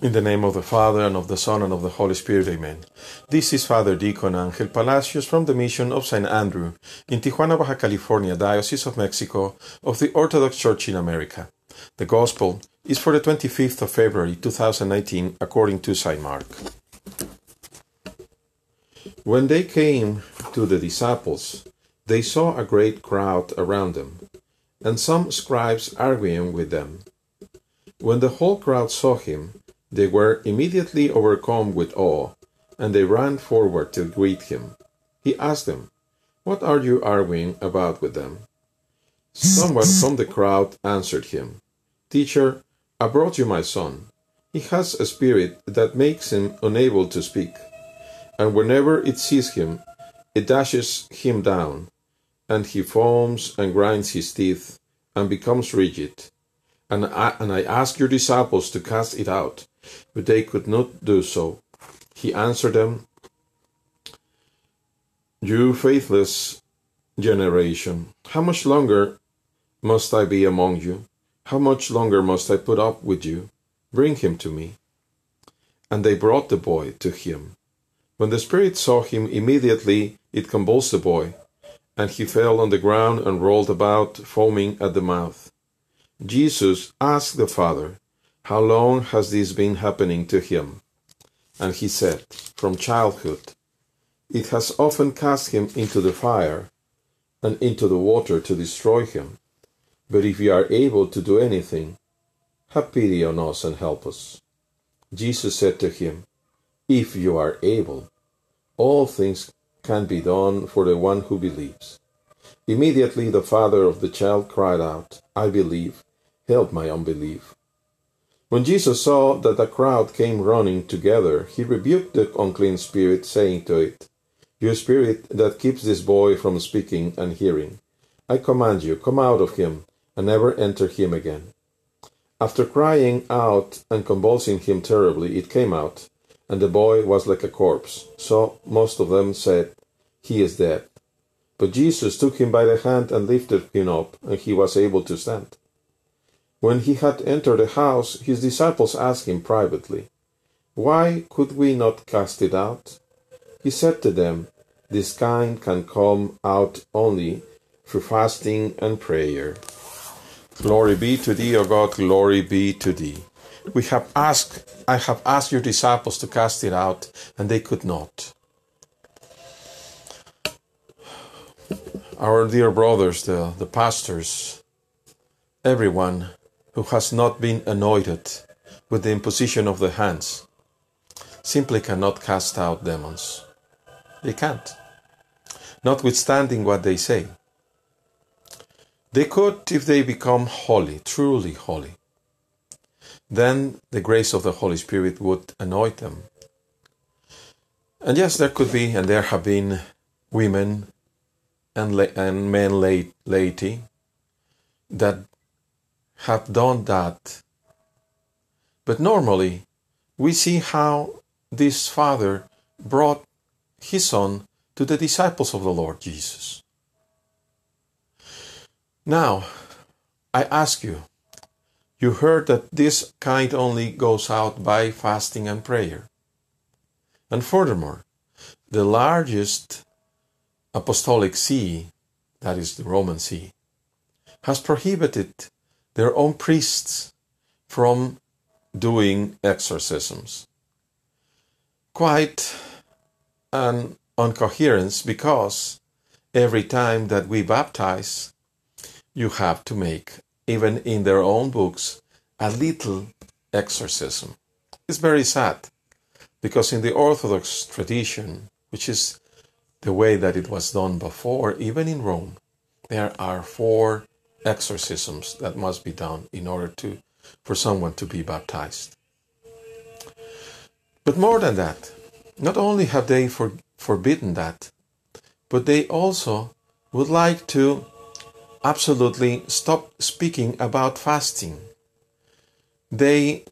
In the name of the Father, and of the Son, and of the Holy Spirit, amen. This is Father Deacon Angel Palacios from the Mission of St. Andrew in Tijuana, Baja California, Diocese of Mexico of the Orthodox Church in America. The Gospel is for the 25th of February 2019 according to St. Mark. When they came to the disciples, they saw a great crowd around them, and some scribes arguing with them. When the whole crowd saw him, they were immediately overcome with awe, and they ran forward to greet him. He asked them, What are you arguing about with them? Someone from the crowd answered him, Teacher, I brought you my son. He has a spirit that makes him unable to speak, and whenever it sees him, it dashes him down, and he foams and grinds his teeth and becomes rigid. And I, and I asked your disciples to cast it out, but they could not do so. He answered them, You faithless generation, how much longer must I be among you? How much longer must I put up with you? Bring him to me. And they brought the boy to him. When the spirit saw him, immediately it convulsed the boy, and he fell on the ground and rolled about, foaming at the mouth. Jesus asked the father, how long has this been happening to him? And he said, From childhood. It has often cast him into the fire and into the water to destroy him. But if you are able to do anything, have pity on us and help us. Jesus said to him, If you are able, all things can be done for the one who believes. Immediately the father of the child cried out, I believe, help my unbelief. When Jesus saw that a crowd came running together, he rebuked the unclean spirit, saying to it, You spirit that keeps this boy from speaking and hearing, I command you, come out of him, and never enter him again. After crying out and convulsing him terribly, it came out, and the boy was like a corpse. So most of them said, He is dead. But Jesus took him by the hand and lifted him up, and he was able to stand. When he had entered the house, his disciples asked him privately, Why could we not cast it out? He said to them, This kind can come out only through fasting and prayer. Glory be to thee, O God, glory be to thee. We have asked, I have asked your disciples to cast it out, and they could not. Our dear brothers, the, the pastors, everyone who has not been anointed with the imposition of the hands simply cannot cast out demons. They can't, notwithstanding what they say. They could if they become holy, truly holy. Then the grace of the Holy Spirit would anoint them. And yes, there could be, and there have been women and, la- and men late, laity that have done that. But normally, we see how this father brought his son to the disciples of the Lord Jesus. Now, I ask you, you heard that this kind only goes out by fasting and prayer. And furthermore, the largest apostolic see, that is the Roman see, has prohibited their own priests from doing exorcisms. Quite an incoherence because every time that we baptize, you have to make, even in their own books, a little exorcism. It's very sad because in the Orthodox tradition, which is the way that it was done before, even in Rome, there are four exorcisms that must be done in order to for someone to be baptized. But more than that, not only have they for, forbidden that, but they also would like to absolutely stop speaking about fasting. They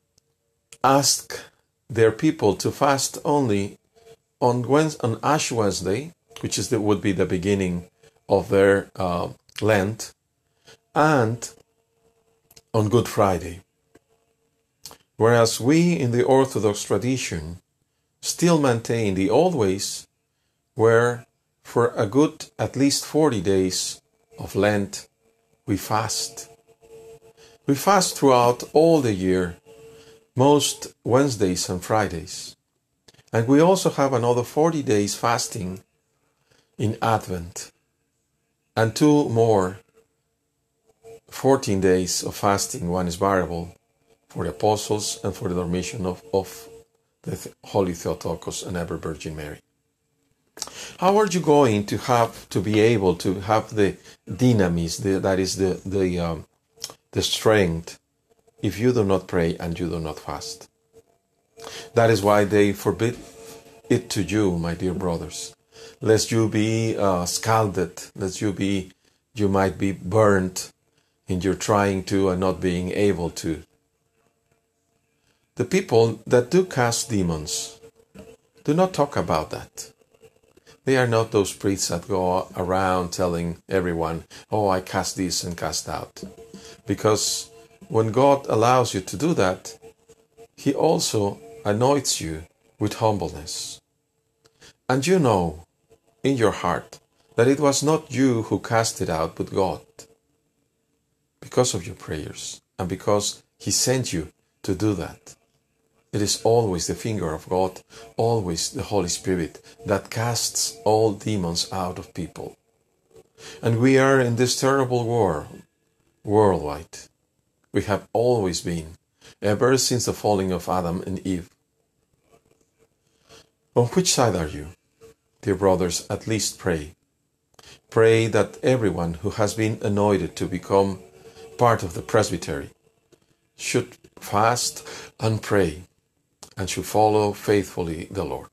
ask their people to fast only on Wednesday, on Ash Wednesday, which is the, would be the beginning of their uh, Lent, and on Good Friday. Whereas we in the Orthodox tradition still maintain the old ways where for a good at least 40 days of Lent we fast. We fast throughout all the year, most Wednesdays and Fridays. And we also have another 40 days fasting in Advent and two more 14 days of fasting. One is variable for the apostles and for the dormition of, of the Holy Theotokos and Ever Virgin Mary. How are you going to have to be able to have the dynamis, the, that is the the um, the strength, if you do not pray and you do not fast? That is why they forbid it to you, my dear brothers, lest you be uh, scalded, lest you be you might be burnt in your trying to and not being able to. The people that do cast demons do not talk about that. They are not those priests that go around telling everyone, oh, I cast this and cast out. Because when God allows you to do that, He also anoints you with humbleness. And you know in your heart that it was not you who cast it out, but God. Because of your prayers and because He sent you to do that. It is always the finger of God, always the Holy Spirit that casts all demons out of people. And we are in this terrible war worldwide. We have always been, ever since the falling of Adam and Eve. On which side are you? Dear brothers, at least pray. Pray that everyone who has been anointed to become part of the presbytery, should fast and pray, and should follow faithfully the Lord.